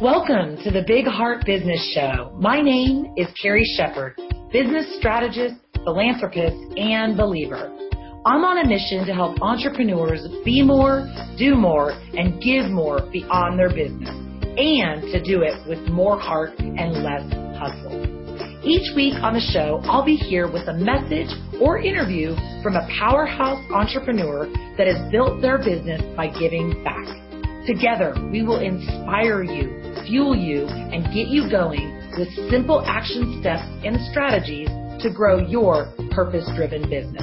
Welcome to the Big Heart Business Show. My name is Carrie Shepard, business strategist, philanthropist, and believer. I'm on a mission to help entrepreneurs be more, do more, and give more beyond their business, and to do it with more heart and less hustle. Each week on the show, I'll be here with a message or interview from a powerhouse entrepreneur that has built their business by giving back. Together, we will inspire you fuel you and get you going with simple action steps and strategies to grow your purpose driven business.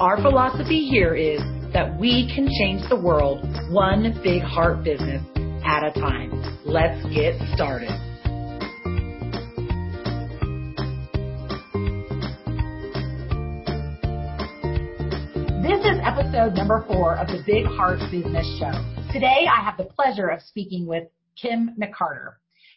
Our philosophy here is that we can change the world one big heart business at a time. Let's get started. This is episode number four of the Big Heart Business Show. Today, I have the pleasure of speaking with Kim McCarter.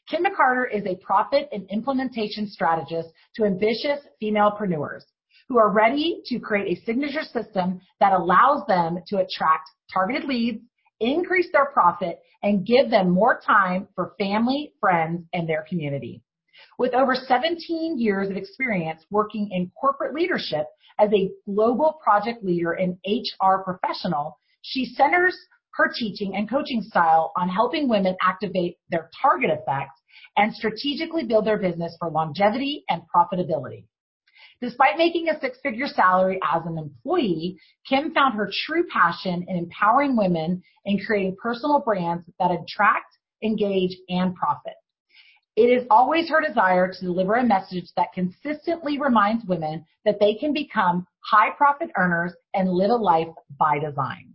Kim McCarter is a profit and implementation strategist to ambitious femalepreneurs who are ready to create a signature system that allows them to attract targeted leads, increase their profit, and give them more time for family, friends, and their community. With over 17 years of experience working in corporate leadership as a global project leader and HR professional, she centers her teaching and coaching style on helping women activate their target effects and strategically build their business for longevity and profitability. Despite making a six figure salary as an employee, Kim found her true passion in empowering women and creating personal brands that attract, engage, and profit. It is always her desire to deliver a message that consistently reminds women that they can become high profit earners and live a life by design.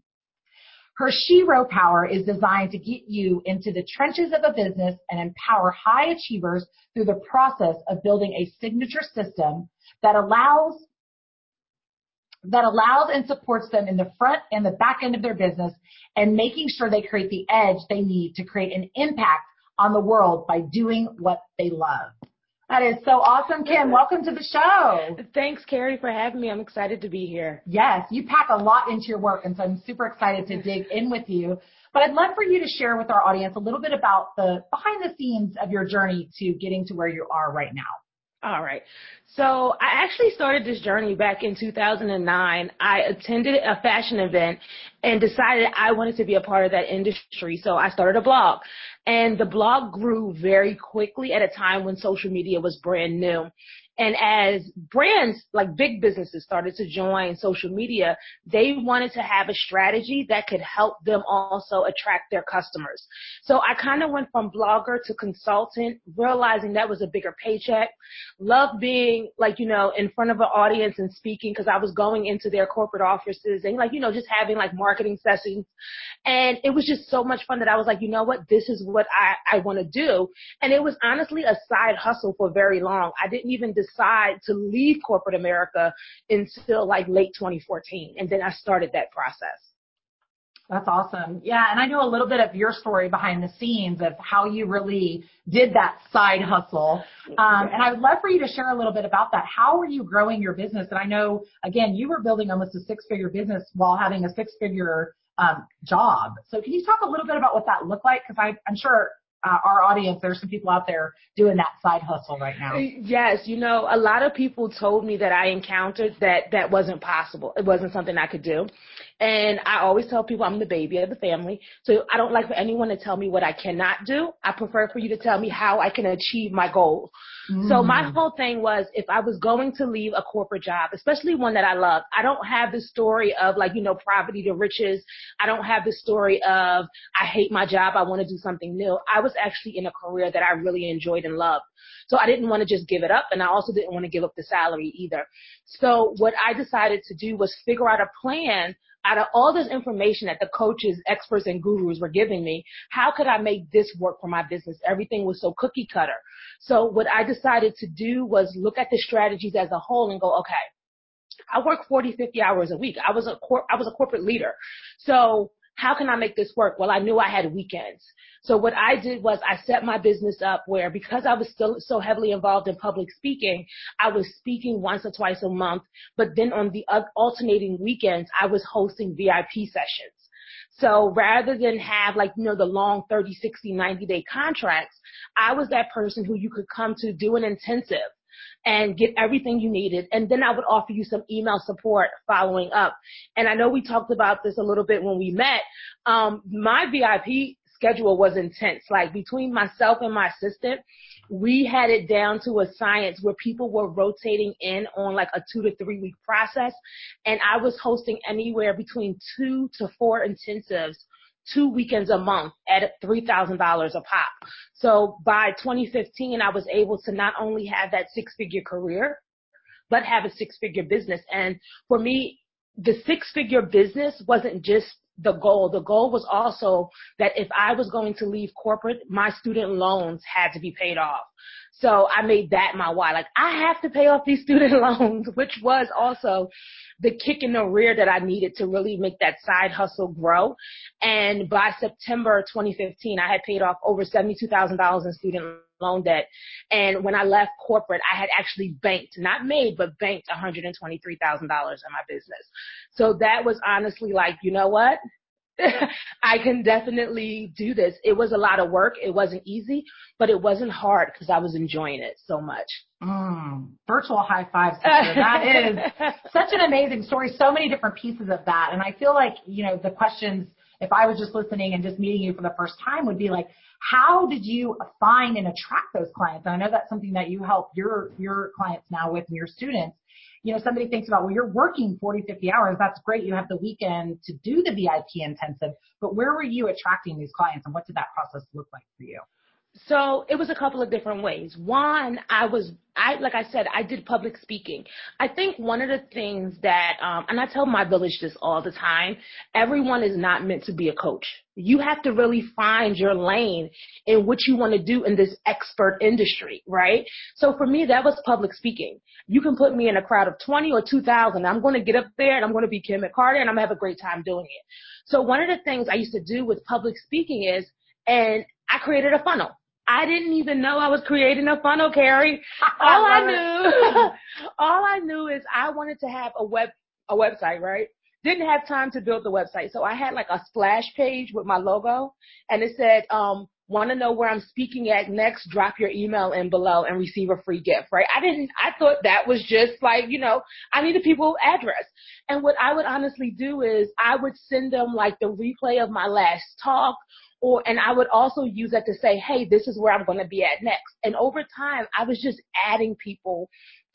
Her Shero Power is designed to get you into the trenches of a business and empower high achievers through the process of building a signature system that allows that allows and supports them in the front and the back end of their business and making sure they create the edge they need to create an impact on the world by doing what they love. That is so awesome, Kim. Welcome to the show. Thanks, Carrie, for having me. I'm excited to be here. Yes, you pack a lot into your work, and so I'm super excited to dig in with you. But I'd love for you to share with our audience a little bit about the behind the scenes of your journey to getting to where you are right now. All right. So I actually started this journey back in 2009. I attended a fashion event and decided I wanted to be a part of that industry. So I started a blog and the blog grew very quickly at a time when social media was brand new. And as brands, like big businesses started to join social media, they wanted to have a strategy that could help them also attract their customers. So I kind of went from blogger to consultant, realizing that was a bigger paycheck. Love being like, you know, in front of an audience and speaking because I was going into their corporate offices and like, you know, just having like marketing sessions. And it was just so much fun that I was like, you know what? This is what I, I want to do. And it was honestly a side hustle for very long. I didn't even decide to leave corporate America until like late 2014. And then I started that process. That's awesome. Yeah, and I know a little bit of your story behind the scenes of how you really did that side hustle. Um, and I would love for you to share a little bit about that. How are you growing your business? And I know, again, you were building almost a six-figure business while having a six-figure um, job. So can you talk a little bit about what that looked like? Because I'm sure uh, our audience, there's some people out there doing that side hustle right now. Yes, you know, a lot of people told me that I encountered that that wasn't possible. It wasn't something I could do. And I always tell people I'm the baby of the family. So I don't like for anyone to tell me what I cannot do. I prefer for you to tell me how I can achieve my goals. Mm. So my whole thing was if I was going to leave a corporate job, especially one that I love, I don't have the story of like, you know, poverty to riches. I don't have the story of I hate my job. I want to do something new. I was actually in a career that I really enjoyed and loved. So I didn't want to just give it up and I also didn't want to give up the salary either. So what I decided to do was figure out a plan out of all this information that the coaches, experts, and gurus were giving me, how could I make this work for my business? Everything was so cookie cutter. So what I decided to do was look at the strategies as a whole and go, okay, I work 40, 50 hours a week. I was a cor- I was a corporate leader. So how can I make this work? Well, I knew I had weekends. So what I did was I set my business up where because I was still so heavily involved in public speaking, I was speaking once or twice a month, but then on the alternating weekends, I was hosting VIP sessions. So rather than have like, you know, the long 30, 60, 90 day contracts, I was that person who you could come to do an intensive and get everything you needed. And then I would offer you some email support following up. And I know we talked about this a little bit when we met. Um, my VIP schedule was intense. Like between myself and my assistant, we had it down to a science where people were rotating in on like a two to three week process. And I was hosting anywhere between two to four intensives two weekends a month at $3,000 a pop. So by 2015, I was able to not only have that six figure career, but have a six figure business. And for me, the six figure business wasn't just the goal. The goal was also that if I was going to leave corporate, my student loans had to be paid off. So I made that my why. Like I have to pay off these student loans, which was also the kick in the rear that I needed to really make that side hustle grow. And by September 2015, I had paid off over $72,000 in student loan debt. And when I left corporate, I had actually banked, not made, but banked $123,000 in my business. So that was honestly like, you know what? I can definitely do this. It was a lot of work. It wasn't easy, but it wasn't hard because I was enjoying it so much. Mm, virtual high five, sister. That is such an amazing story. So many different pieces of that. And I feel like, you know, the questions, if I was just listening and just meeting you for the first time would be like, how did you find and attract those clients? And I know that's something that you help your, your clients now with and your students you know, somebody thinks about, well, you're working 40, 50 hours. That's great. You have the weekend to do the VIP intensive, but where were you attracting these clients and what did that process look like for you? So it was a couple of different ways. One, I was, I, like I said, I did public speaking. I think one of the things that, um, and I tell my village this all the time, everyone is not meant to be a coach. You have to really find your lane in what you want to do in this expert industry, right? So for me, that was public speaking. You can put me in a crowd of 20 or 2,000. I'm going to get up there and I'm going to be Kim McCarter and I'm going to have a great time doing it. So one of the things I used to do with public speaking is, and I created a funnel. I didn't even know I was creating a funnel, Carrie. All I, I knew, all I knew is I wanted to have a web, a website, right? Didn't have time to build the website. So I had like a splash page with my logo and it said, um, want to know where I'm speaking at next, drop your email in below and receive a free gift, right? I didn't, I thought that was just like, you know, I need a people address. And what I would honestly do is I would send them like the replay of my last talk or and I would also use that to say, hey, this is where I'm going to be at next. And over time, I was just adding people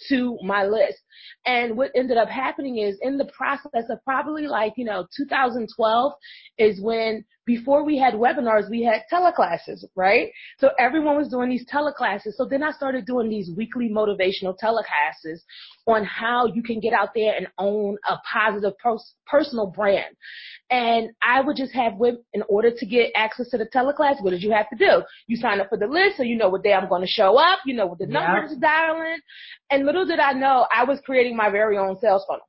to my list. And what ended up happening is in the process of probably like, you know, 2012 is when before we had webinars, we had teleclasses, right? So everyone was doing these teleclasses. So then I started doing these weekly motivational teleclasses on how you can get out there and own a positive pers- personal brand. And I would just have women, in order to get access to the teleclass, what did you have to do? You sign up for the list so you know what day I'm going to show up, you know what the number yep. to dial in. And little did I know, I was creating my very own sales funnel.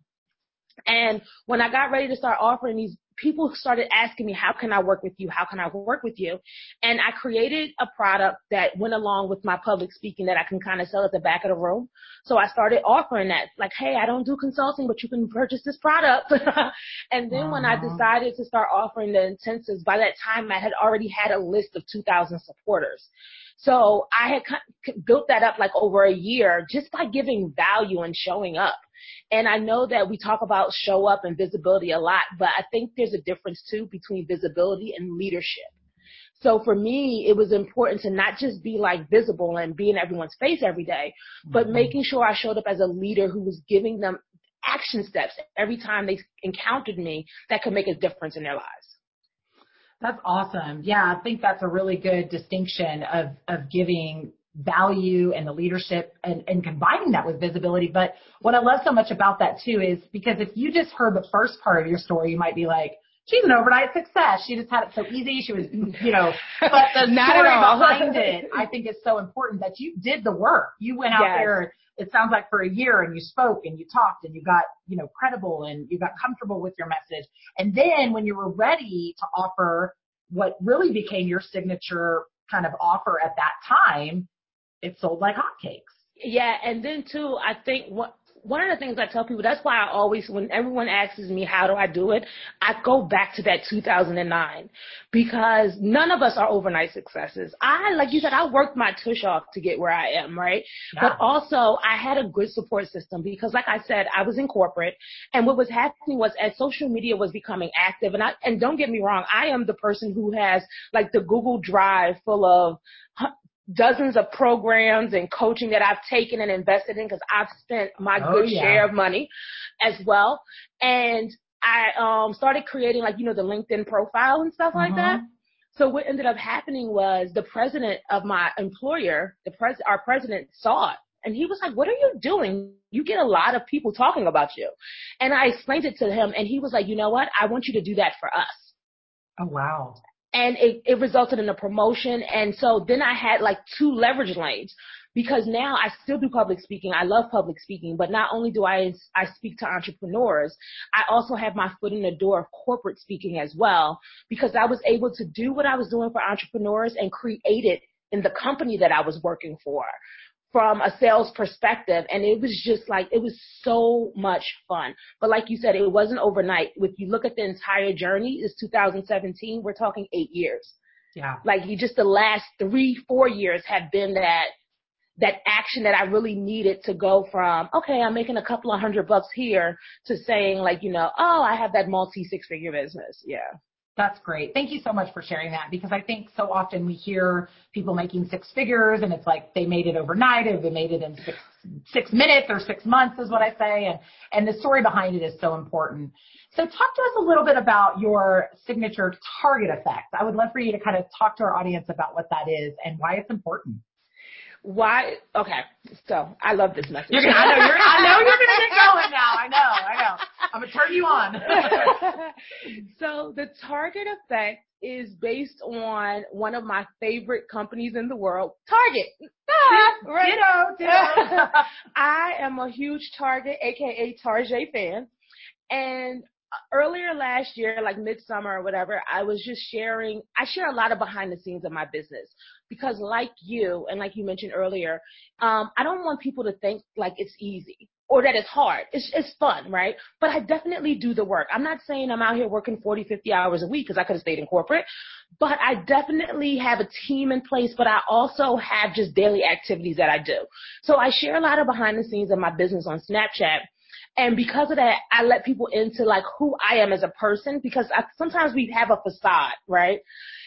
And when I got ready to start offering these people started asking me, how can I work with you? How can I work with you? And I created a product that went along with my public speaking that I can kind of sell at the back of the room. So I started offering that, like, hey, I don't do consulting, but you can purchase this product. and then uh-huh. when I uh-huh. decided to start offering the intensives, by that time I had already had a list of 2,000 supporters. So I had built that up like over a year just by giving value and showing up. And I know that we talk about show up and visibility a lot, but I think there's a difference too between visibility and leadership. So for me, it was important to not just be like visible and be in everyone's face every day, but mm-hmm. making sure I showed up as a leader who was giving them action steps every time they encountered me that could make a difference in their lives. That's awesome. Yeah, I think that's a really good distinction of, of giving value and the leadership and, and combining that with visibility. But what I love so much about that too is because if you just heard the first part of your story, you might be like, she's an overnight success. She just had it so easy. She was, you know, but the Not story behind it, I think is so important that you did the work. You went out yes. there, it sounds like for a year and you spoke and you talked and you got, you know, credible and you got comfortable with your message. And then when you were ready to offer what really became your signature kind of offer at that time, it sold like hotcakes. Yeah, and then too, I think what one of the things I tell people, that's why I always, when everyone asks me how do I do it, I go back to that 2009 because none of us are overnight successes. I, like you said, I worked my tush off to get where I am, right? But also I had a good support system because like I said, I was in corporate and what was happening was as social media was becoming active and I, and don't get me wrong, I am the person who has like the Google Drive full of dozens of programs and coaching that I've taken and invested in because I've spent my oh, good yeah. share of money as well. And I um started creating like, you know, the LinkedIn profile and stuff like that. Mm-hmm. So what ended up happening was the president of my employer, the pres our president saw it and he was like, what are you doing? You get a lot of people talking about you. And I explained it to him and he was like, you know what? I want you to do that for us. Oh, wow and it, it resulted in a promotion. And so then I had like two leverage lanes because now I still do public speaking. I love public speaking, but not only do I I speak to entrepreneurs, I also have my foot in the door of corporate speaking as well because I was able to do what I was doing for entrepreneurs and create it in the company that I was working for from a sales perspective and it was just like it was so much fun but like you said it wasn't overnight if you look at the entire journey it's 2017 we're talking eight years yeah like you just the last three four years have been that that action that I really needed to go from, okay, I'm making a couple of hundred bucks here to saying like, you know, oh, I have that multi six figure business. Yeah. That's great. Thank you so much for sharing that because I think so often we hear people making six figures and it's like they made it overnight or they made it in six six minutes or six months is what I say and and the story behind it is so important. So talk to us a little bit about your signature target effect. I would love for you to kind of talk to our audience about what that is and why it's important why okay so i love this message you're gonna, i know you're i know you're gonna get going now i know i know i'm gonna turn you on so the target effect is based on one of my favorite companies in the world target ah, right? ditto, ditto. i am a huge target aka target fan and earlier last year, like midsummer or whatever, I was just sharing, I share a lot of behind the scenes of my business because like you, and like you mentioned earlier, um, I don't want people to think like it's easy or that it's hard. It's, it's fun, right? But I definitely do the work. I'm not saying I'm out here working 40, 50 hours a week because I could have stayed in corporate, but I definitely have a team in place, but I also have just daily activities that I do. So I share a lot of behind the scenes of my business on Snapchat and because of that, I let people into like who I am as a person because I, sometimes we have a facade, right?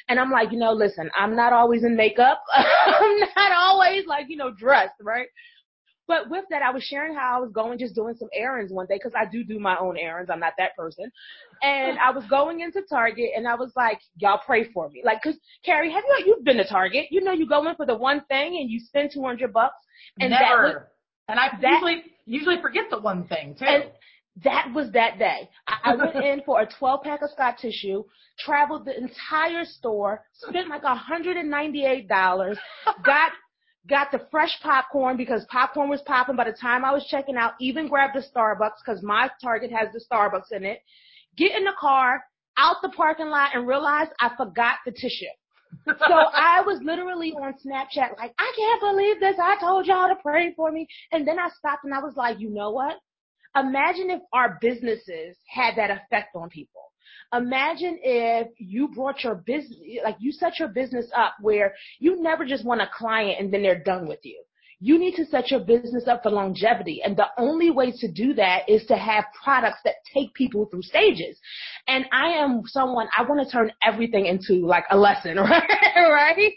And I'm like, you know, listen, I'm not always in makeup. I'm not always like, you know, dressed, right? But with that, I was sharing how I was going, just doing some errands one day because I do do my own errands. I'm not that person. And I was going into Target and I was like, y'all pray for me. Like, cause Carrie, have you, you've been to Target. You know, you go in for the one thing and you spend 200 bucks. And Never. that was, and I that, usually usually forget the one thing too. And that was that day. I, I went in for a 12 pack of Scott tissue, traveled the entire store, spent like $198, got got the fresh popcorn because popcorn was popping by the time I was checking out, even grabbed the Starbucks because my Target has the Starbucks in it. Get in the car, out the parking lot and realized I forgot the tissue so I was literally on Snapchat like, I can't believe this. I told y'all to pray for me. And then I stopped and I was like, you know what? Imagine if our businesses had that effect on people. Imagine if you brought your business, like you set your business up where you never just want a client and then they're done with you. You need to set your business up for longevity. And the only way to do that is to have products that take people through stages. And I am someone, I want to turn everything into like a lesson, right? right?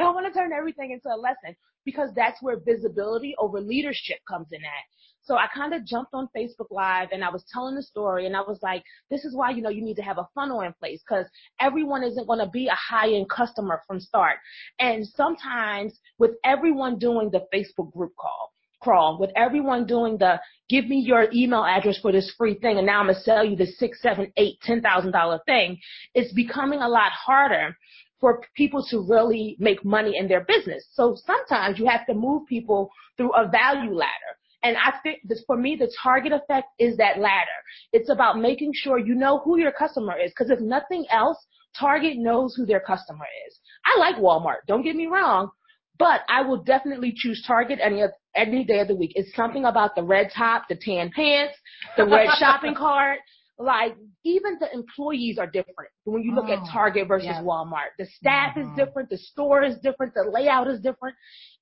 I want to turn everything into a lesson because that's where visibility over leadership comes in at. So I kind of jumped on Facebook Live and I was telling the story and I was like, this is why, you know, you need to have a funnel in place because everyone isn't going to be a high end customer from start. And sometimes with everyone doing the Facebook group call, crawl, with everyone doing the give me your email address for this free thing and now I'm going to sell you the six, seven, eight, ten thousand dollar thing, it's becoming a lot harder for people to really make money in their business. So sometimes you have to move people through a value ladder. And I think this, for me, the target effect is that ladder. It's about making sure you know who your customer is. Cause if nothing else, Target knows who their customer is. I like Walmart. Don't get me wrong. But I will definitely choose Target any of, any day of the week. It's something about the red top, the tan pants, the red shopping cart. Like even the employees are different when you look oh, at Target versus yes. Walmart. The staff mm-hmm. is different, the store is different, the layout is different.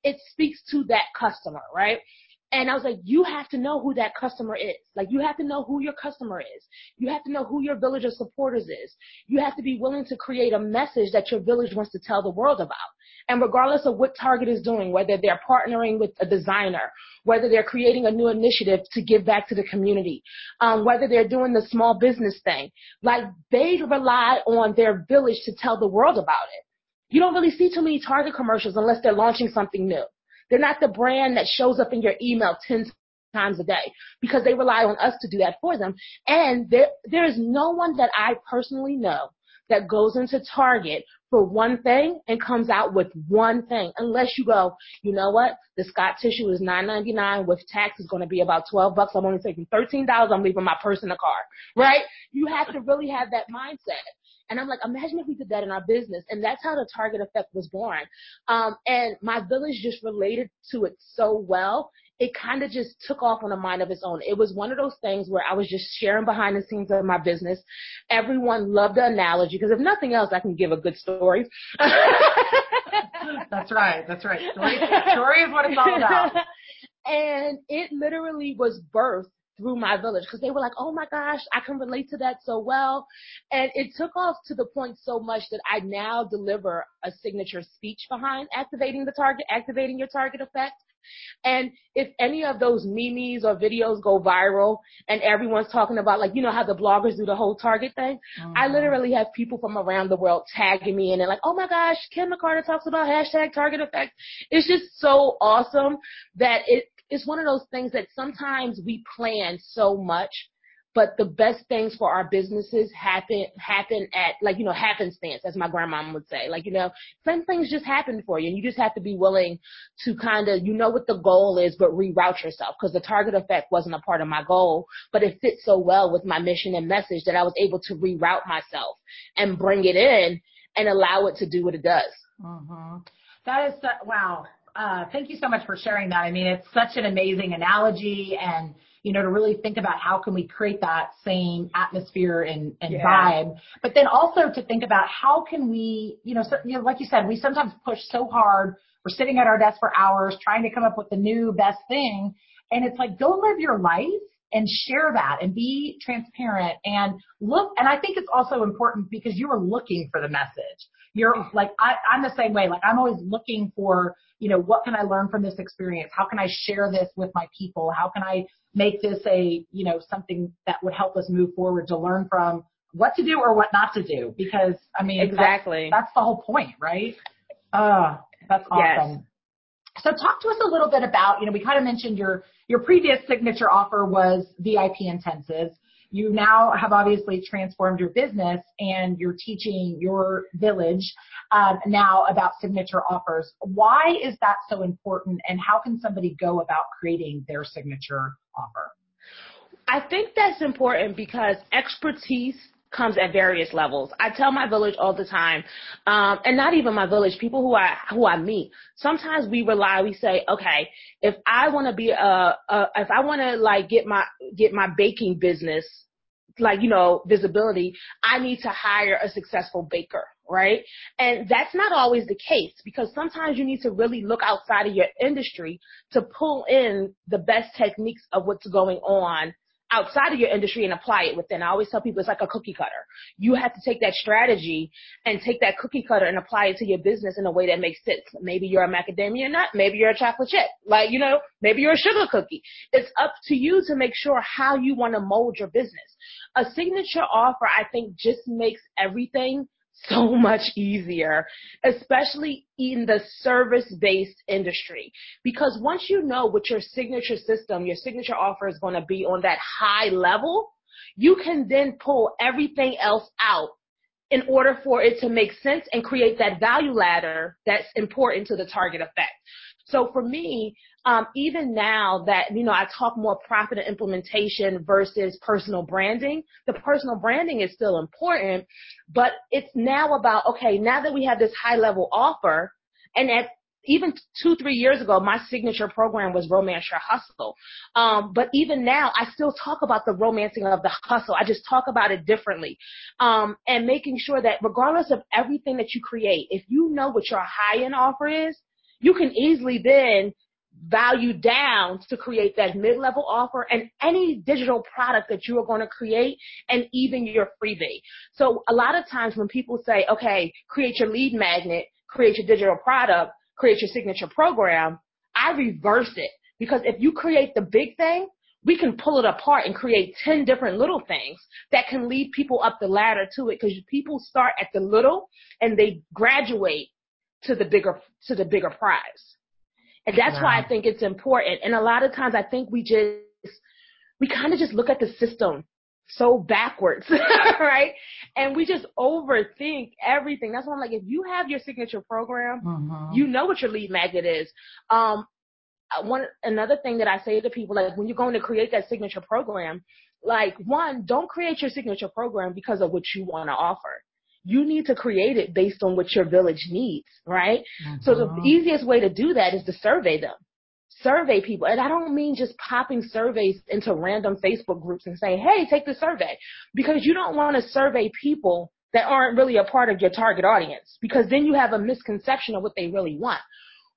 It speaks to that customer, right? And I was like, you have to know who that customer is. Like, you have to know who your customer is. You have to know who your village of supporters is. You have to be willing to create a message that your village wants to tell the world about. And regardless of what Target is doing, whether they're partnering with a designer, whether they're creating a new initiative to give back to the community, um, whether they're doing the small business thing, like they rely on their village to tell the world about it. You don't really see too many Target commercials unless they're launching something new. They're not the brand that shows up in your email 10 times a day because they rely on us to do that for them. And there, there is no one that I personally know that goes into Target for one thing and comes out with one thing unless you go, you know what? The Scott tissue is nine ninety nine with tax is going to be about 12 bucks. I'm only taking $13. I'm leaving my purse in the car, right? You have to really have that mindset. And I'm like, imagine if we did that in our business. And that's how the target effect was born. Um, and my village just related to it so well. It kind of just took off on a mind of its own. It was one of those things where I was just sharing behind the scenes of my business. Everyone loved the analogy because if nothing else, I can give a good story. that's right. That's right. Story, story is what it's all about. And it literally was birthed through my village because they were like, oh my gosh, I can relate to that so well. And it took off to the point so much that I now deliver a signature speech behind activating the target, activating your target effect. And if any of those memes or videos go viral and everyone's talking about like, you know how the bloggers do the whole target thing? Mm-hmm. I literally have people from around the world tagging me and they're like, oh my gosh, Kim McCarter talks about hashtag target effect. It's just so awesome that it it's one of those things that sometimes we plan so much, but the best things for our businesses happen happen at like you know happenstance, as my grandmama would say. Like you know, some things just happen for you, and you just have to be willing to kind of you know what the goal is, but reroute yourself because the target effect wasn't a part of my goal, but it fits so well with my mission and message that I was able to reroute myself and bring it in and allow it to do what it does. Mm-hmm. That is wow. Uh, thank you so much for sharing that. I mean, it's such an amazing analogy and, you know, to really think about how can we create that same atmosphere and, and yeah. vibe, but then also to think about how can we, you know, so, you know, like you said, we sometimes push so hard. We're sitting at our desk for hours trying to come up with the new best thing. And it's like, go live your life and share that and be transparent and look. And I think it's also important because you are looking for the message. You're like, I, I'm the same way. Like I'm always looking for, you know, what can I learn from this experience? How can I share this with my people? How can I make this a, you know, something that would help us move forward to learn from what to do or what not to do? Because I mean, exactly. That's, that's the whole point, right? Uh, that's awesome. Yes. So talk to us a little bit about, you know, we kind of mentioned your, your previous signature offer was VIP intensives. You now have obviously transformed your business and you're teaching your village um, now about signature offers. Why is that so important and how can somebody go about creating their signature offer? I think that's important because expertise comes at various levels. I tell my village all the time, um, and not even my village, people who I who I meet. Sometimes we rely. We say, okay, if I want to be a, a if I want to like get my get my baking business like you know visibility, I need to hire a successful baker. Right. And that's not always the case because sometimes you need to really look outside of your industry to pull in the best techniques of what's going on outside of your industry and apply it within. I always tell people it's like a cookie cutter. You have to take that strategy and take that cookie cutter and apply it to your business in a way that makes sense. Maybe you're a macadamia nut, maybe you're a chocolate chip, like, you know, maybe you're a sugar cookie. It's up to you to make sure how you want to mold your business. A signature offer, I think, just makes everything so much easier, especially in the service-based industry. Because once you know what your signature system, your signature offer is going to be on that high level, you can then pull everything else out in order for it to make sense and create that value ladder that's important to the target effect. So for me, um, even now that, you know, I talk more profit and implementation versus personal branding, the personal branding is still important, but it's now about, okay, now that we have this high level offer and at even two, three years ago, my signature program was Romance Your Hustle. Um, but even now, I still talk about the romancing of the hustle. I just talk about it differently. Um, and making sure that regardless of everything that you create, if you know what your high end offer is, you can easily then value down to create that mid-level offer and any digital product that you are going to create and even your freebie. So a lot of times when people say, okay, create your lead magnet, create your digital product, create your signature program, I reverse it because if you create the big thing, we can pull it apart and create 10 different little things that can lead people up the ladder to it because people start at the little and they graduate to the bigger, to the bigger prize. And that's wow. why I think it's important. And a lot of times I think we just, we kind of just look at the system so backwards, right? And we just overthink everything. That's why I'm like, if you have your signature program, mm-hmm. you know what your lead magnet is. Um, one, another thing that I say to people, like when you're going to create that signature program, like one, don't create your signature program because of what you want to offer you need to create it based on what your village needs, right? Mm-hmm. So the mm-hmm. easiest way to do that is to survey them. Survey people. And I don't mean just popping surveys into random Facebook groups and saying, hey, take the survey. Because you don't want to survey people that aren't really a part of your target audience. Because then you have a misconception of what they really want.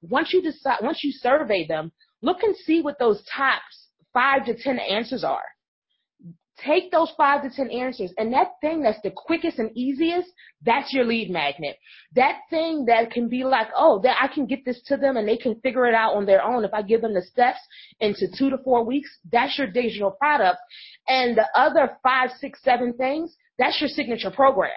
Once you decide, once you survey them, look and see what those top five to ten answers are Take those five to 10 answers and that thing that's the quickest and easiest, that's your lead magnet. That thing that can be like, oh, that I can get this to them and they can figure it out on their own. If I give them the steps into two to four weeks, that's your digital product. And the other five, six, seven things, that's your signature program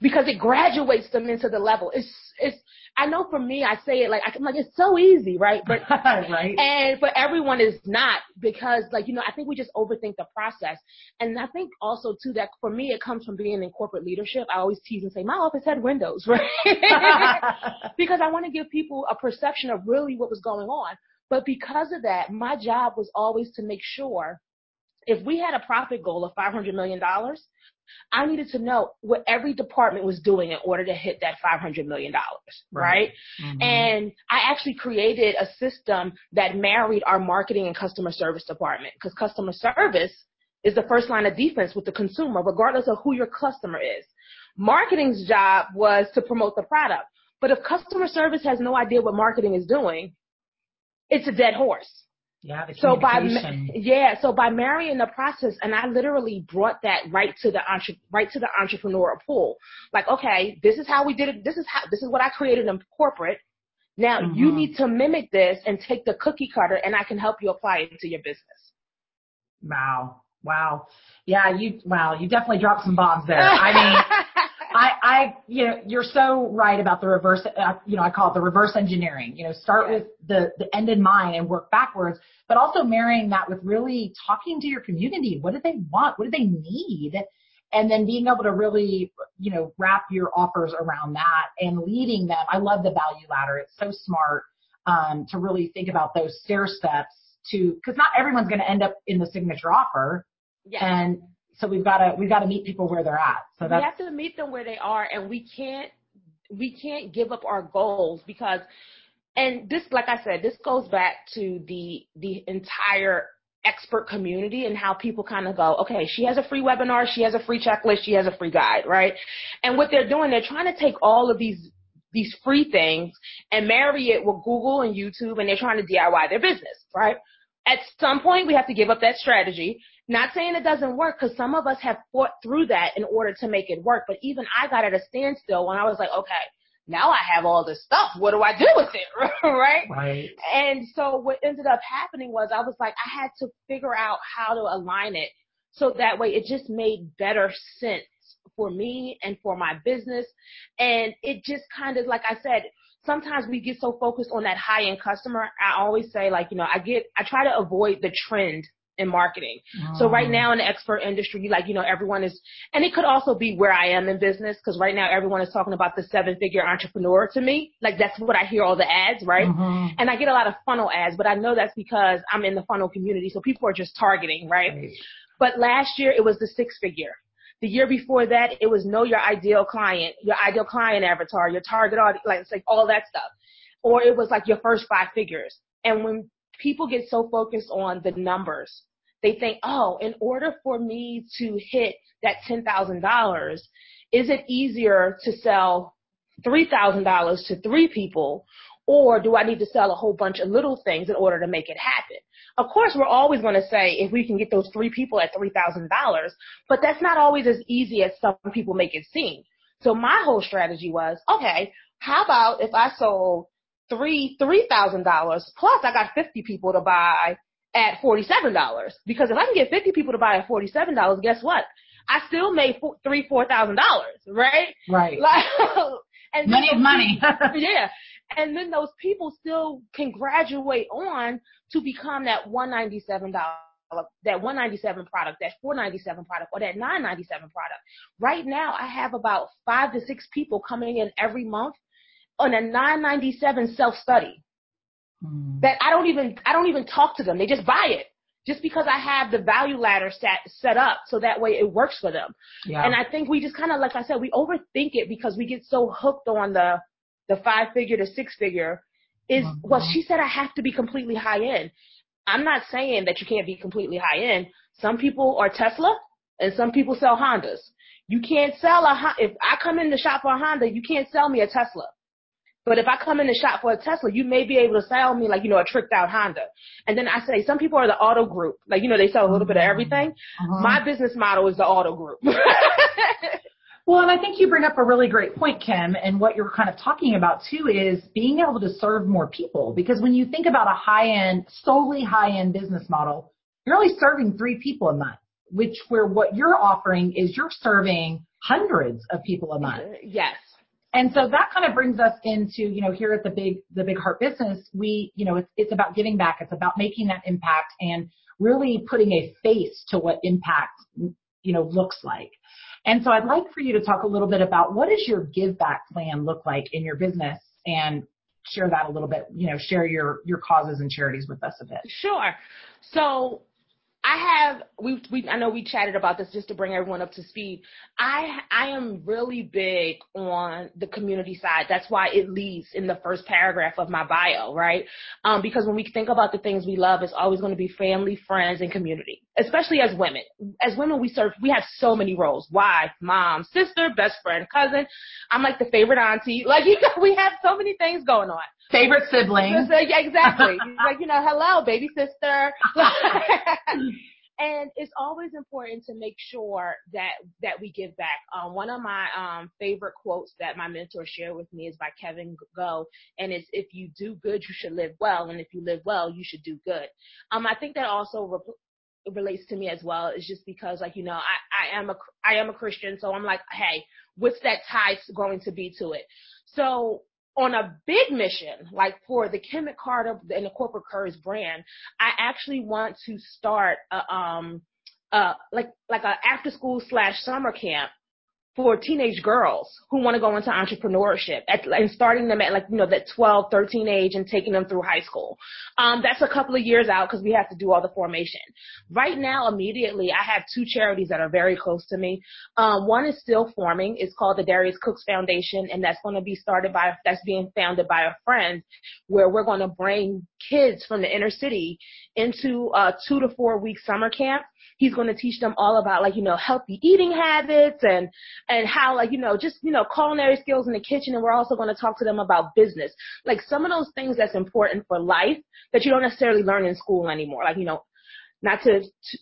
because it graduates them into the level. It's, it's, I know for me, I say it like, I'm like, it's so easy, right? But, right. and for everyone is not because like, you know, I think we just overthink the process. And I think also too that for me, it comes from being in corporate leadership. I always tease and say, my office had windows, right? because I want to give people a perception of really what was going on. But because of that, my job was always to make sure if we had a profit goal of $500 million, I needed to know what every department was doing in order to hit that $500 million, right? right? Mm-hmm. And I actually created a system that married our marketing and customer service department because customer service is the first line of defense with the consumer, regardless of who your customer is. Marketing's job was to promote the product. But if customer service has no idea what marketing is doing, it's a dead horse. Yeah, so by yeah, so by marrying the process, and I literally brought that right to the entre- right to the entrepreneurial pool. Like, okay, this is how we did it. This is how this is what I created in corporate. Now mm-hmm. you need to mimic this and take the cookie cutter, and I can help you apply it to your business. Wow, wow, yeah, you wow, you definitely dropped some bombs there. I mean. I, I, you know, you're so right about the reverse, uh, you know, I call it the reverse engineering, you know, start yeah. with the, the end in mind and work backwards, but also marrying that with really talking to your community. What do they want? What do they need? And then being able to really, you know, wrap your offers around that and leading them. I love the value ladder. It's so smart, um, to really think about those stair steps to, cause not everyone's going to end up in the signature offer. Yeah. And so we've got to we've got to meet people where they're at. So we have to meet them where they are, and we can't we can't give up our goals because, and this, like I said, this goes back to the the entire expert community and how people kind of go, okay, she has a free webinar, she has a free checklist, she has a free guide, right? And what they're doing, they're trying to take all of these these free things and marry it with Google and YouTube and they're trying to DIY their business, right? At some point, we have to give up that strategy not saying it doesn't work because some of us have fought through that in order to make it work. But even I got at a standstill when I was like, okay, now I have all this stuff. What do I do with it? right? Right. And so what ended up happening was I was like, I had to figure out how to align it so that way it just made better sense for me and for my business. And it just kind of, like I said, sometimes we get so focused on that high end customer. I always say like, you know, I get, I try to avoid the trend in marketing. Oh. So right oh. now in the expert industry, like, you know, everyone is, and it could also be where I am in business because right now everyone is talking about the seven figure entrepreneur to me. Like that's what I hear all the ads, right? Mm-hmm. And I get a lot of funnel ads, but I know that's because I'm in the funnel community. So people are just targeting, right? right. But last year it was the six figure. The year before that, it was know your ideal client, your ideal client avatar, your target audience, like, it's like all that stuff. or it was like your first five figures. And when people get so focused on the numbers, they think, oh, in order for me to hit that $10,000, is it easier to sell $3,000 to three people or do I need to sell a whole bunch of little things in order to make it happen? Of course, we're always going to say if we can get those three people at $3,000, but that's not always as easy as some people make it seem. So my whole strategy was, okay, how about if I sold three, $3,000 plus I got 50 people to buy at $47? Because if I can get 50 people to buy at $47, guess what? I still made four, three, four thousand dollars, right? Right. Like, and money is money. yeah. And then those people still can graduate on to become that $197 that 197 product, that 497 product, or that 997 product. Right now, I have about five to six people coming in every month on a 997 self study. Mm. That I don't even I don't even talk to them. They just buy it just because I have the value ladder set set up so that way it works for them. Yeah. And I think we just kind of like I said, we overthink it because we get so hooked on the the five figure to six figure is mm-hmm. well she said I have to be completely high end. I'm not saying that you can't be completely high end. Some people are Tesla and some people sell Hondas. You can't sell a if I come in the shop for a Honda, you can't sell me a Tesla. But if I come in the shop for a Tesla, you may be able to sell me like, you know, a tricked out Honda. And then I say, some people are the auto group. Like, you know, they sell a little bit of everything. Uh-huh. My business model is the auto group. Well, and I think you bring up a really great point, Kim, and what you're kind of talking about too is being able to serve more people. Because when you think about a high end, solely high end business model, you're only serving three people a month, which where what you're offering is you're serving hundreds of people a month. Yes. And so that kind of brings us into, you know, here at the big, the big heart business, we, you know, it's, it's about giving back. It's about making that impact and really putting a face to what impact, you know, looks like. And so I'd like for you to talk a little bit about what does your give back plan look like in your business and share that a little bit, you know, share your, your causes and charities with us a bit. Sure. So I have we we I know we chatted about this just to bring everyone up to speed. I I am really big on the community side. That's why it leads in the first paragraph of my bio, right? Um, because when we think about the things we love, it's always going to be family, friends, and community. Especially as women. As women, we serve. We have so many roles: wife, mom, sister, best friend, cousin. I'm like the favorite auntie. Like you know, we have so many things going on. Favorite sibling. Yeah, exactly. like, you know, hello, baby sister. it's always important to make sure that that we give back. Um, one of my um, favorite quotes that my mentor shared with me is by Kevin Go, and it's if you do good, you should live well, and if you live well, you should do good. Um, I think that also re- relates to me as well. Is just because like you know I I am a I am a Christian, so I'm like, hey, what's that tie going to be to it? So on a big mission, like for the Kim Carter and the Corporate Curves brand, I actually want to start a, um, uh, like, like a after school slash summer camp for teenage girls who want to go into entrepreneurship at, and starting them at like, you know, that 12, 13 age and taking them through high school. Um, that's a couple of years out because we have to do all the formation. Right now, immediately, I have two charities that are very close to me. Um, one is still forming. It's called the Darius Cooks Foundation and that's going to be started by, that's being founded by a friend where we're going to bring kids from the inner city into a two to four week summer camp He's going to teach them all about like, you know, healthy eating habits and, and how like, you know, just, you know, culinary skills in the kitchen. And we're also going to talk to them about business. Like some of those things that's important for life that you don't necessarily learn in school anymore. Like, you know, not to, to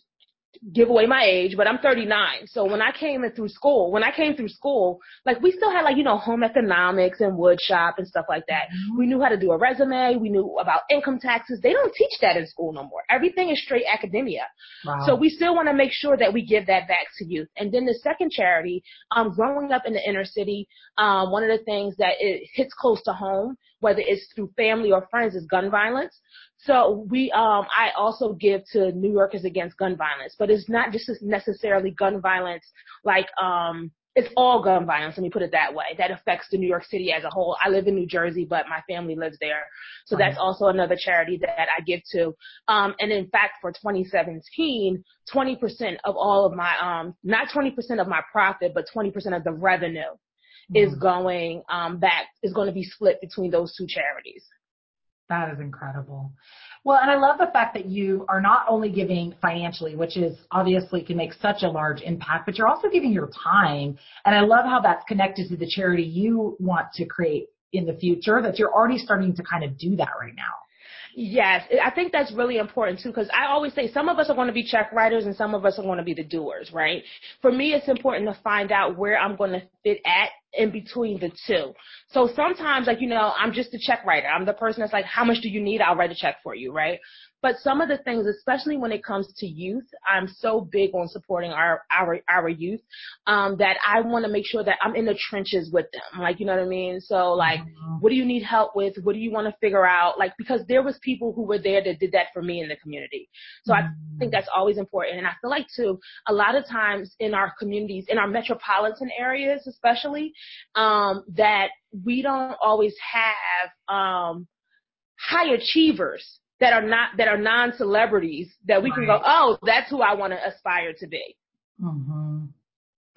give away my age, but I'm 39. So when I came in through school, when I came through school, like we still had like, you know, home economics and wood shop and stuff like that. Mm-hmm. We knew how to do a resume. We knew about income taxes. They don't teach that in school no more. Everything is straight academia. Wow. So we still want to make sure that we give that back to youth. And then the second charity, um, growing up in the inner city, um, one of the things that it hits close to home, whether it's through family or friends, is gun violence. So we, um, I also give to New Yorkers Against Gun Violence, but it's not just necessarily gun violence like, um, it's all gun violence. Let me put it that way. That affects the New York City as a whole. I live in New Jersey, but my family lives there. So that's also another charity that I give to. Um, and in fact, for 2017, 20% of all of my, um, not 20% of my profit, but 20% of the revenue. Is going um, back is going to be split between those two charities. That is incredible. Well, and I love the fact that you are not only giving financially, which is obviously can make such a large impact, but you're also giving your time. And I love how that's connected to the charity you want to create in the future, that you're already starting to kind of do that right now. Yes, I think that's really important too because I always say some of us are going to be check writers and some of us are going to be the doers, right? For me, it's important to find out where I'm going to fit at in between the two. So sometimes, like, you know, I'm just a check writer. I'm the person that's like, how much do you need? I'll write a check for you, right? But some of the things, especially when it comes to youth, I'm so big on supporting our our our youth um, that I want to make sure that I'm in the trenches with them. Like you know what I mean? So like, mm-hmm. what do you need help with? What do you want to figure out? Like because there was people who were there that did that for me in the community. So mm-hmm. I think that's always important. And I feel like too, a lot of times in our communities, in our metropolitan areas especially, um, that we don't always have um, high achievers that are not that are non celebrities that we right. can go, oh, that's who I want to aspire to be. Mm-hmm.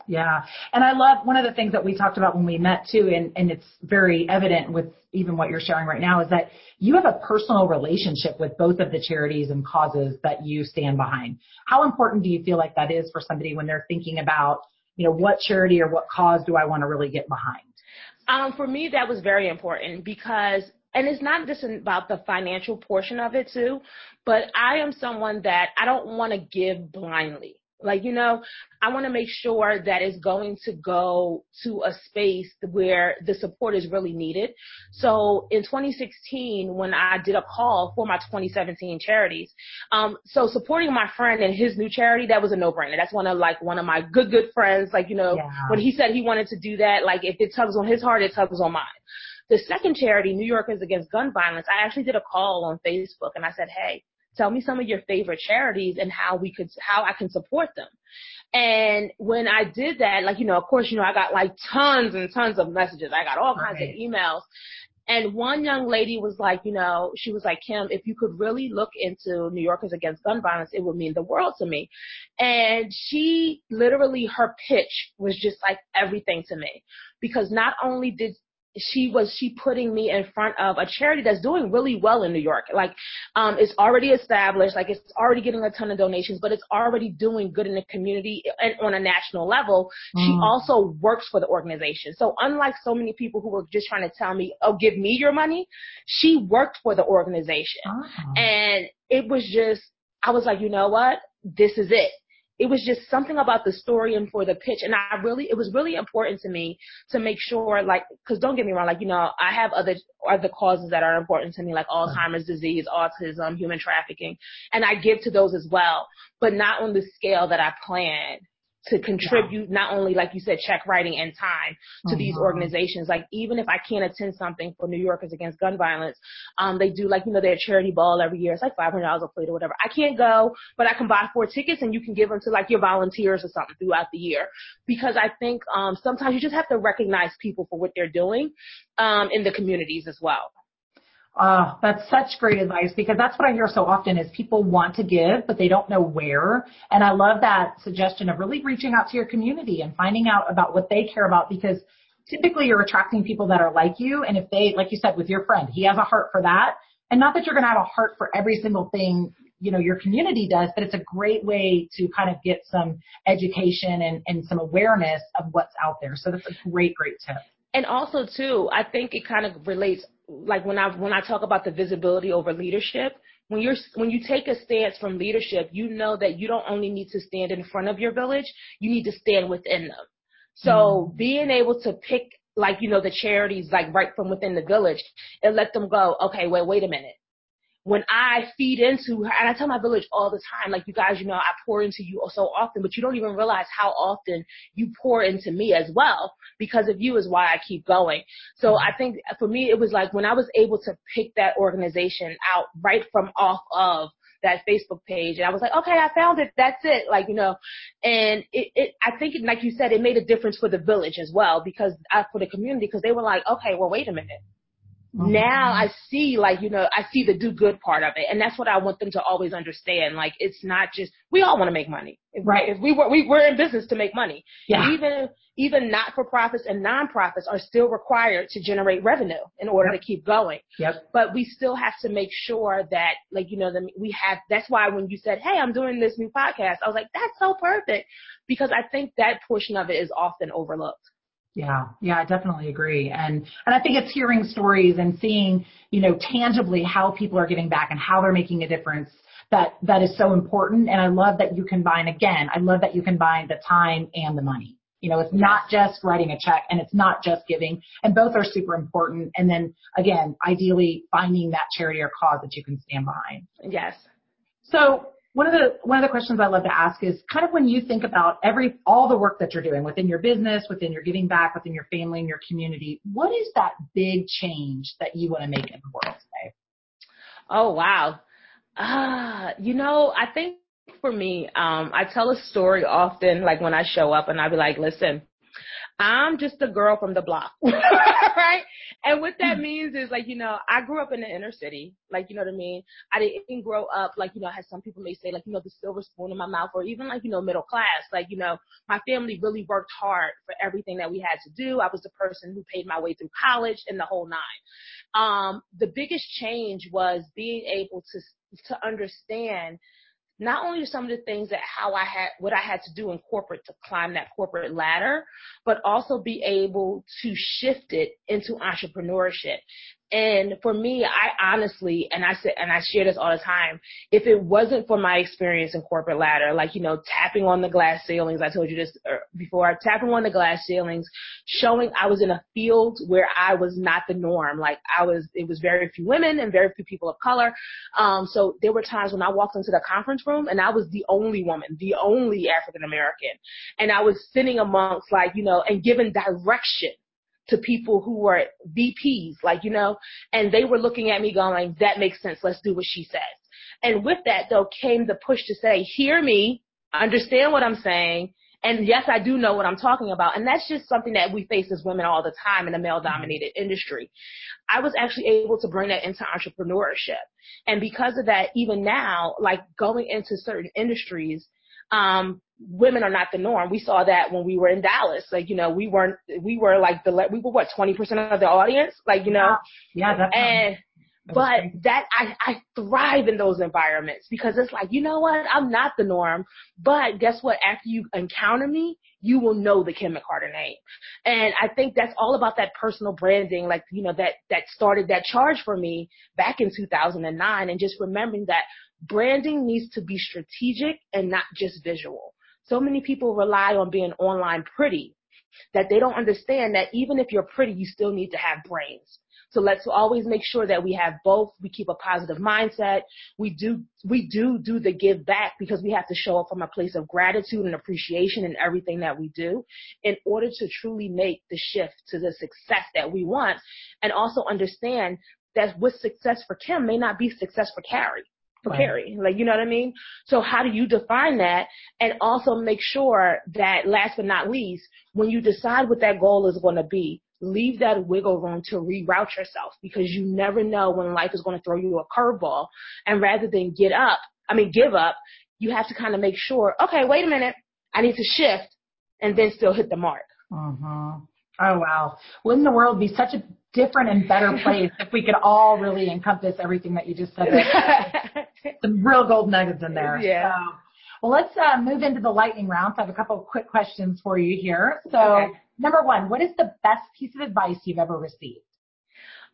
Yeah, and I love one of the things that we talked about when we met too, and and it's very evident with even what you're sharing right now is that you have a personal relationship with both of the charities and causes that you stand behind. How important do you feel like that is for somebody when they're thinking about, you know, what charity or what cause do I want to really get behind? Um, for me, that was very important because and it's not just about the financial portion of it too, but I am someone that I don't want to give blindly. Like, you know, I want to make sure that it's going to go to a space where the support is really needed. So in 2016, when I did a call for my 2017 charities, um, so supporting my friend and his new charity, that was a no-brainer. That's one of like one of my good, good friends. Like, you know, yeah. when he said he wanted to do that, like if it tugs on his heart, it tugs on mine. The second charity, New Yorkers Against Gun Violence, I actually did a call on Facebook and I said, hey, tell me some of your favorite charities and how we could, how I can support them. And when I did that, like, you know, of course, you know, I got like tons and tons of messages. I got all kinds right. of emails. And one young lady was like, you know, she was like, Kim, if you could really look into New Yorkers Against Gun Violence, it would mean the world to me. And she literally, her pitch was just like everything to me because not only did she was she putting me in front of a charity that's doing really well in New York. Like um it's already established, like it's already getting a ton of donations, but it's already doing good in the community and on a national level. Mm. She also works for the organization. So unlike so many people who were just trying to tell me, "Oh, give me your money," she worked for the organization. Oh. And it was just I was like, "You know what? This is it." It was just something about the story and for the pitch. And I really, it was really important to me to make sure, like, cause don't get me wrong, like, you know, I have other, other causes that are important to me, like Alzheimer's disease, autism, human trafficking, and I give to those as well, but not on the scale that I planned to contribute yeah. not only like you said check writing and time to mm-hmm. these organizations. Like even if i can't attend something for new yorkers against gun violence um they do like you know their charity ball every year. It's like five hundred dollars a plate or whatever. I can't go but i can buy four tickets and you can give them to like your volunteers or something throughout the year. Because i think um sometimes you just have to recognize people for what they're doing um in the communities as well Oh, that's such great advice because that's what I hear so often is people want to give, but they don't know where. And I love that suggestion of really reaching out to your community and finding out about what they care about because typically you're attracting people that are like you. And if they, like you said, with your friend, he has a heart for that. And not that you're going to have a heart for every single thing, you know, your community does, but it's a great way to kind of get some education and, and some awareness of what's out there. So that's a great, great tip. And also too, I think it kind of relates like when I when I talk about the visibility over leadership, when you're when you take a stance from leadership, you know that you don't only need to stand in front of your village, you need to stand within them. So mm-hmm. being able to pick like you know the charities like right from within the village and let them go, okay, wait, wait a minute when I feed into her, and I tell my village all the time, like, you guys, you know, I pour into you so often, but you don't even realize how often you pour into me as well. Because of you is why I keep going. So I think for me, it was like when I was able to pick that organization out right from off of that Facebook page, and I was like, okay, I found it. That's it. Like, you know, and it, it I think, like you said, it made a difference for the village as well, because uh, for the community, because they were like, okay, well, wait a minute Mm-hmm. Now I see like, you know, I see the do good part of it. And that's what I want them to always understand. Like it's not just, we all want to make money. If, right. If we were, we, we're in business to make money. Yeah. Even, even not for profits and non-profits are still required to generate revenue in order yep. to keep going. Yep. But we still have to make sure that like, you know, the, we have, that's why when you said, Hey, I'm doing this new podcast, I was like, that's so perfect because I think that portion of it is often overlooked. Yeah, yeah, I definitely agree. And and I think it's hearing stories and seeing, you know, tangibly how people are giving back and how they're making a difference that that is so important. And I love that you combine again, I love that you combine the time and the money. You know, it's not just writing a check and it's not just giving and both are super important. And then again, ideally finding that charity or cause that you can stand behind. Yes. So one of the one of the questions I love to ask is kind of when you think about every all the work that you're doing within your business, within your giving back, within your family and your community, what is that big change that you want to make in the world today? Oh wow. Uh, you know, I think for me, um, I tell a story often, like when I show up and I be like, listen, I'm just a girl from the block, right? And what that means is like, you know, I grew up in the inner city, like, you know what I mean? I didn't grow up like, you know, as some people may say, like, you know, the silver spoon in my mouth or even like, you know, middle class. Like, you know, my family really worked hard for everything that we had to do. I was the person who paid my way through college and the whole nine. Um, the biggest change was being able to, to understand not only some of the things that how I had what I had to do in corporate to climb that corporate ladder, but also be able to shift it into entrepreneurship. And for me, I honestly, and I said, and I share this all the time, if it wasn't for my experience in corporate ladder, like, you know, tapping on the glass ceilings, I told you this er, before, tapping on the glass ceilings, showing I was in a field where I was not the norm. Like I was, it was very few women and very few people of color. Um, so there were times when I walked into the conference room and I was the only woman, the only African American. And I was sitting amongst like, you know, and given direction to people who were VPs, like, you know, and they were looking at me going, that makes sense. Let's do what she says. And with that though came the push to say, hear me, understand what I'm saying. And yes, I do know what I'm talking about. And that's just something that we face as women all the time in a male dominated industry. I was actually able to bring that into entrepreneurship. And because of that, even now, like going into certain industries, um, women are not the norm. We saw that when we were in Dallas. Like, you know, we weren't, we were like the, we were what, 20% of the audience? Like, you know? Yeah, definitely. And, but that I, I thrive in those environments because it's like, you know what? I'm not the norm, but guess what? After you encounter me, you will know the Kim McCarter name. And I think that's all about that personal branding, like, you know, that, that started that charge for me back in 2009 and just remembering that branding needs to be strategic and not just visual. So many people rely on being online pretty that they don't understand that even if you're pretty, you still need to have brains. So let's always make sure that we have both. We keep a positive mindset. We do, we do do the give back because we have to show up from a place of gratitude and appreciation in everything that we do in order to truly make the shift to the success that we want and also understand that with success for Kim may not be success for Carrie for right. Carrie. Like, you know what I mean? So how do you define that? And also make sure that last but not least, when you decide what that goal is going to be, leave that wiggle room to reroute yourself because you never know when life is going to throw you a curveball. And rather than get up, I mean, give up, you have to kind of make sure, okay, wait a minute, I need to shift and then still hit the mark. Uh-huh. Oh wow. Wouldn't the world be such a different and better place if we could all really encompass everything that you just said? Some real gold nuggets in there. Yeah. So, well, let's uh, move into the lightning round. So I have a couple of quick questions for you here. So, okay. number one, what is the best piece of advice you've ever received?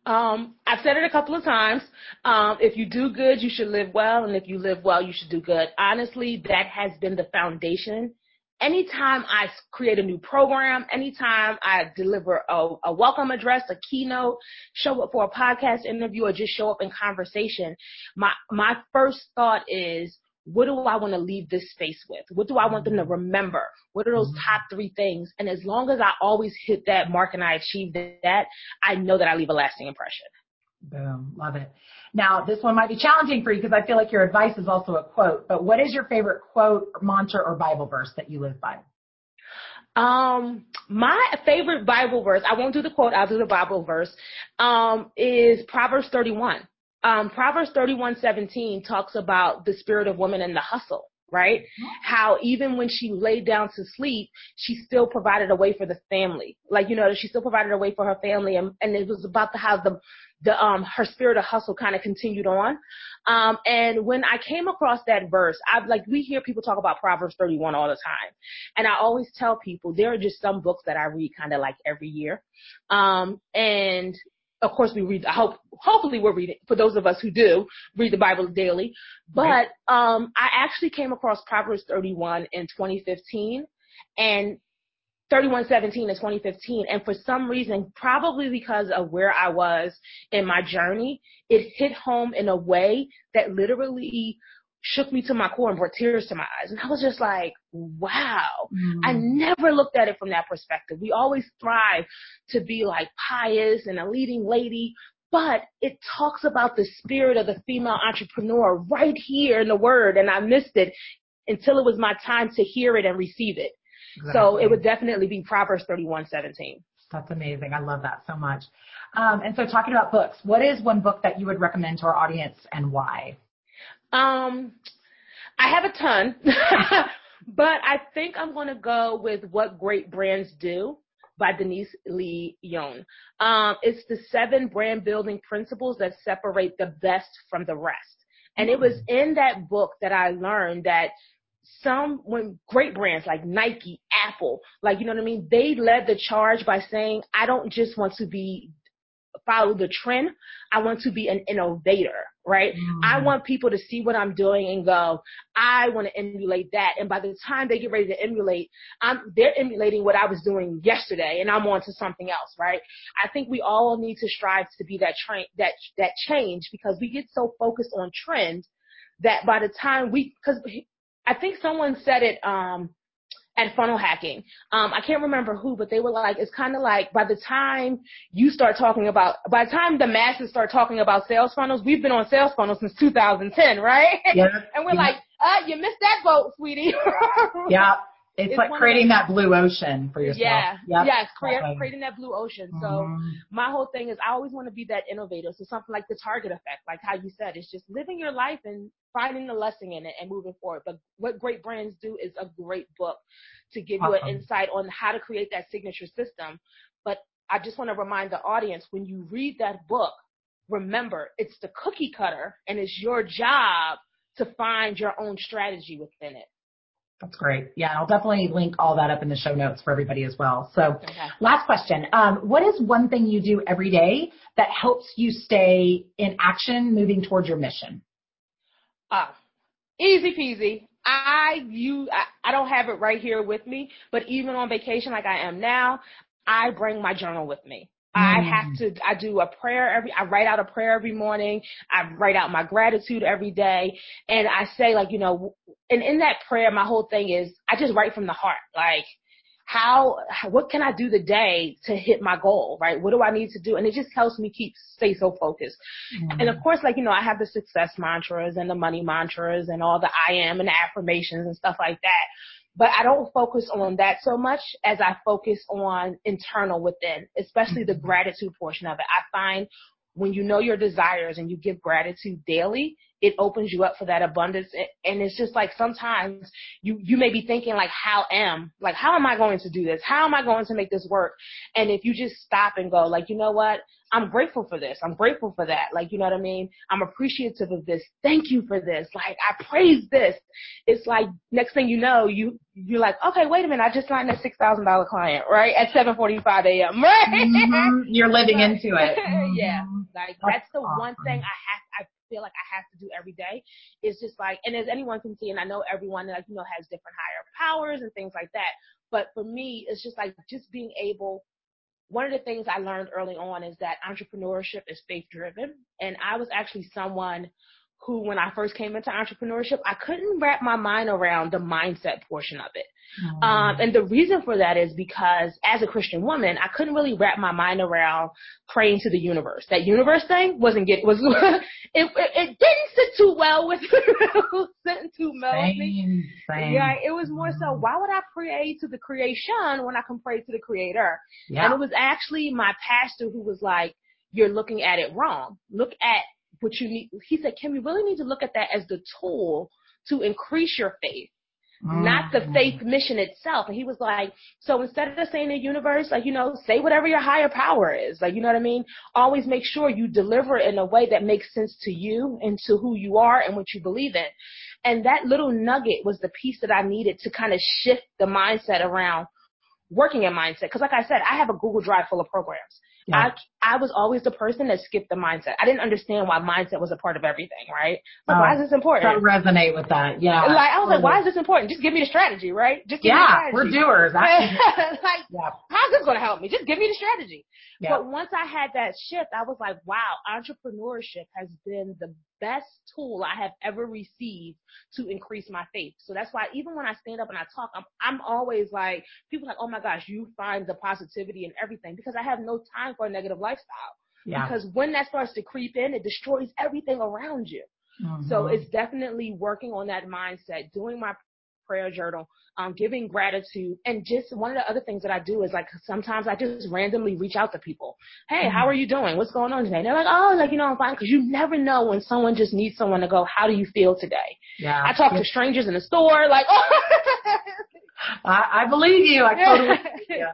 Um, I've said it a couple of times. Um, if you do good, you should live well, and if you live well, you should do good. Honestly, that has been the foundation anytime I create a new program, anytime I deliver a, a, welcome address, a keynote, show up for a podcast interview, or just show up in conversation, my my first thought is, what do I want to leave this space with? What do I want them to mm-hmm. remember? What are those mm-hmm. top three things? And as long as I always hit that mark and I achieve that, I know that I leave a lasting impression. Boom. Love it. Now, this one might be challenging for you because I feel like your advice is also a quote, but what is your favorite quote, mantra, or Bible verse that you live by? Um, my favorite Bible verse, I won't do the quote, I'll do the Bible verse, um, is Proverbs 31. Um, Proverbs 31, 17 talks about the spirit of woman and the hustle right? How even when she laid down to sleep, she still provided a way for the family. Like, you know, she still provided a way for her family and, and it was about how the the um her spirit of hustle kind of continued on. Um and when I came across that verse, I've like we hear people talk about Proverbs 31 all the time. And I always tell people there are just some books that I read kind of like every year. Um and of course we read I hope hopefully we're reading for those of us who do read the Bible daily. But um I actually came across Proverbs 31 in 2015 and 3117 in 2015 and for some reason probably because of where I was in my journey it hit home in a way that literally shook me to my core and brought tears to my eyes and I was just like wow mm. I never looked at it from that perspective we always strive to be like pious and a leading lady but it talks about the spirit of the female entrepreneur right here in the word and I missed it until it was my time to hear it and receive it Exactly. So it would definitely be Proverbs 31:17. That's amazing. I love that so much. Um, and so talking about books, what is one book that you would recommend to our audience and why? Um, I have a ton, but I think I'm going to go with What Great Brands Do by Denise Lee Yohn. Um, it's the seven brand building principles that separate the best from the rest. And it was mm. in that book that I learned that some when great brands like Nike, Apple, like you know what I mean, they led the charge by saying, I don't just want to be follow the trend. I want to be an innovator, right? Mm. I want people to see what I'm doing and go, I want to emulate that. And by the time they get ready to emulate, I'm, they're emulating what I was doing yesterday and I'm on to something else, right? I think we all need to strive to be that train, that, that change because we get so focused on trends that by the time we, cause I think someone said it um at funnel hacking. Um, I can't remember who, but they were like, it's kind of like by the time you start talking about, by the time the masses start talking about sales funnels, we've been on sales funnels since 2010, right? Yeah. and we're like, uh, you missed that boat, sweetie. yeah. It's, it's like creating that blue ocean for yourself. Yeah. Yep. Yes. Create, creating that blue ocean. Mm-hmm. So my whole thing is I always want to be that innovator. So something like the target effect, like how you said, it's just living your life and finding the lesson in it and moving forward. But what great brands do is a great book to give awesome. you an insight on how to create that signature system. But I just want to remind the audience when you read that book, remember it's the cookie cutter and it's your job to find your own strategy within it. That's great. Yeah, I'll definitely link all that up in the show notes for everybody as well. So okay. last question. Um, what is one thing you do every day that helps you stay in action moving towards your mission? Ah, easy peasy. I you I, I don't have it right here with me, but even on vacation like I am now, I bring my journal with me. I have mm. to, I do a prayer every, I write out a prayer every morning. I write out my gratitude every day. And I say like, you know, and in that prayer, my whole thing is I just write from the heart. Like, how, what can I do today to hit my goal, right? What do I need to do? And it just helps me keep, stay so focused. Mm-hmm. And of course, like, you know, I have the success mantras and the money mantras and all the I am and the affirmations and stuff like that but I don't focus on that so much as I focus on internal within, especially the mm-hmm. gratitude portion of it. I find when you know your desires and you give gratitude daily, it opens you up for that abundance. And it's just like sometimes you, you may be thinking like, how am, like, how am I going to do this? How am I going to make this work? And if you just stop and go like, you know what? I'm grateful for this. I'm grateful for that. Like, you know what I mean? I'm appreciative of this. Thank you for this. Like, I praise this. It's like next thing you know, you, you're like, okay, wait a minute. I just signed a $6,000 client, right? At 745 a.m., right? Mm-hmm. You're living into it. Mm-hmm. yeah. Like, that's, that's the awesome. one thing I have, I feel like I have to do every day. It's just like, and as anyone can see, and I know everyone like, you know, has different higher powers and things like that. But for me, it's just like just being able one of the things I learned early on is that entrepreneurship is faith driven. And I was actually someone who, when I first came into entrepreneurship, I couldn't wrap my mind around the mindset portion of it. Mm. Um, and the reason for that is because as a Christian woman, I couldn't really wrap my mind around praying to the universe. That universe thing wasn't get was it, it, it didn't sit too well with sitting too well with me. Same. Yeah, it was more so why would I pray to the creation when I can pray to the creator? Yeah. And it was actually my pastor who was like, You're looking at it wrong. Look at what you need. He said, Kim, you really need to look at that as the tool to increase your faith not the mm. faith mission itself. And he was like, so instead of saying the universe, like, you know, say whatever your higher power is. Like, you know what I mean? Always make sure you deliver it in a way that makes sense to you and to who you are and what you believe in. And that little nugget was the piece that I needed to kind of shift the mindset around working in mindset. Cause like I said, I have a Google Drive full of programs. Yeah. I I was always the person that skipped the mindset. I didn't understand why mindset was a part of everything, right? Like, why oh. is this important? I resonate with that. Yeah. Like I was like, why is this important? Just give me the strategy, right? Just give yeah, we're doers. like, yeah. how's this gonna help me? Just give me the strategy. Yeah. But once I had that shift, I was like, wow, entrepreneurship has been the best tool I have ever received to increase my faith. So that's why even when I stand up and I talk, I'm, I'm always like, people like, oh my gosh, you find the positivity in everything because I have no time for a negative lifestyle. Yeah. Because when that starts to creep in, it destroys everything around you. Mm-hmm. So it's definitely working on that mindset, doing my prayer journal, um, giving gratitude. And just one of the other things that I do is like sometimes I just randomly reach out to people. Hey, mm-hmm. how are you doing? What's going on today? And they're like, oh, like, you know, I'm fine. Cause you never know when someone just needs someone to go, how do you feel today? Yeah. I talk yeah. to strangers in the store, like, oh. I, I believe you. I totally. yeah.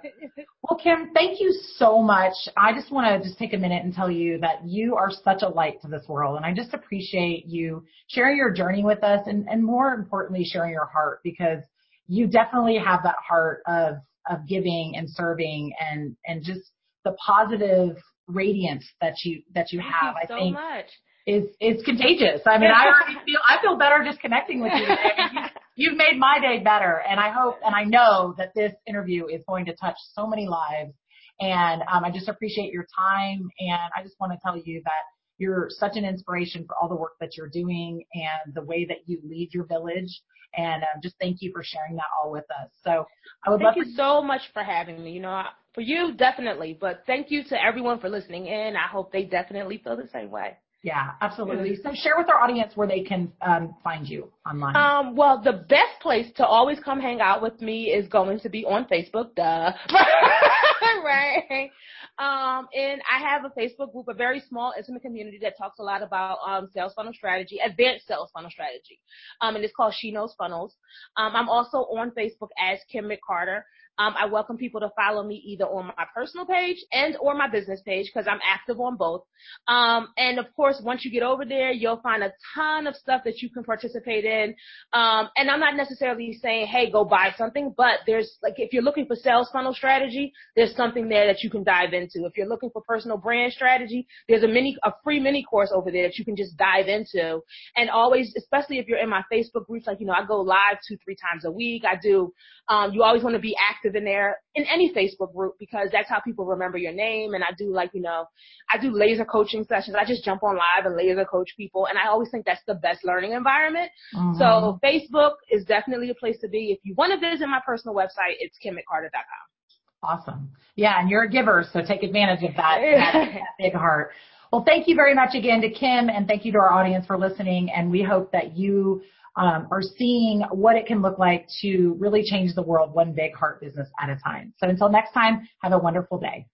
Well, Kim, thank you so much. I just want to just take a minute and tell you that you are such a light to this world, and I just appreciate you sharing your journey with us, and and more importantly, sharing your heart because you definitely have that heart of of giving and serving and and just the positive radiance that you that you Thank have. You I think much. is is contagious. I mean, I already feel I feel better just connecting with you today. you, you've made my day better, and I hope and I know that this interview is going to touch so many lives. And um, I just appreciate your time, and I just want to tell you that you're such an inspiration for all the work that you're doing and the way that you lead your village. And um, just thank you for sharing that all with us. So I would thank love you so much for having me. You know, for you definitely, but thank you to everyone for listening in. I hope they definitely feel the same way. Yeah, absolutely. So share with our audience where they can um, find you online. Um, well, the best place to always come hang out with me is going to be on Facebook, duh. right. Um, and I have a Facebook group, a very small, intimate community that talks a lot about um, sales funnel strategy, advanced sales funnel strategy. Um, and it's called She Knows Funnels. Um, I'm also on Facebook as Kim McCarter. Um, I welcome people to follow me either on my personal page and or my business page because I'm active on both. Um, and of course, once you get over there, you'll find a ton of stuff that you can participate in. Um, and I'm not necessarily saying, hey, go buy something, but there's like if you're looking for sales funnel strategy, there's something there that you can dive into. If you're looking for personal brand strategy, there's a mini, a free mini course over there that you can just dive into. And always, especially if you're in my Facebook groups, like you know, I go live two, three times a week. I do. Um, you always want to be active active in there in any Facebook group because that's how people remember your name. And I do like, you know, I do laser coaching sessions. I just jump on live and laser coach people. And I always think that's the best learning environment. Mm-hmm. So Facebook is definitely a place to be. If you want to visit my personal website, it's kimmccarter.com. Awesome. Yeah. And you're a giver. So take advantage of that, that, that big heart. Well, thank you very much again to Kim and thank you to our audience for listening. And we hope that you um, are seeing what it can look like to really change the world one big heart business at a time. So until next time, have a wonderful day.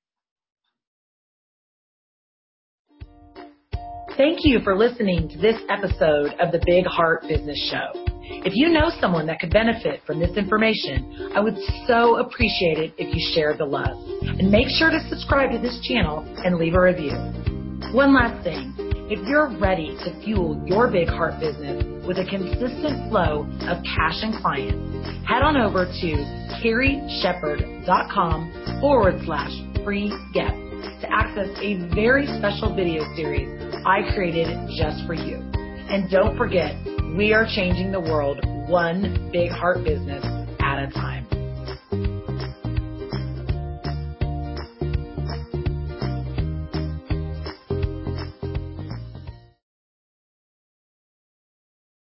Thank you for listening to this episode of the Big Heart Business Show. If you know someone that could benefit from this information, I would so appreciate it if you shared the love. And make sure to subscribe to this channel and leave a review. One last thing. If you're ready to fuel your big heart business with a consistent flow of cash and clients, head on over to carrieshepard.com forward slash free gift to access a very special video series I created just for you. And don't forget, we are changing the world one big heart business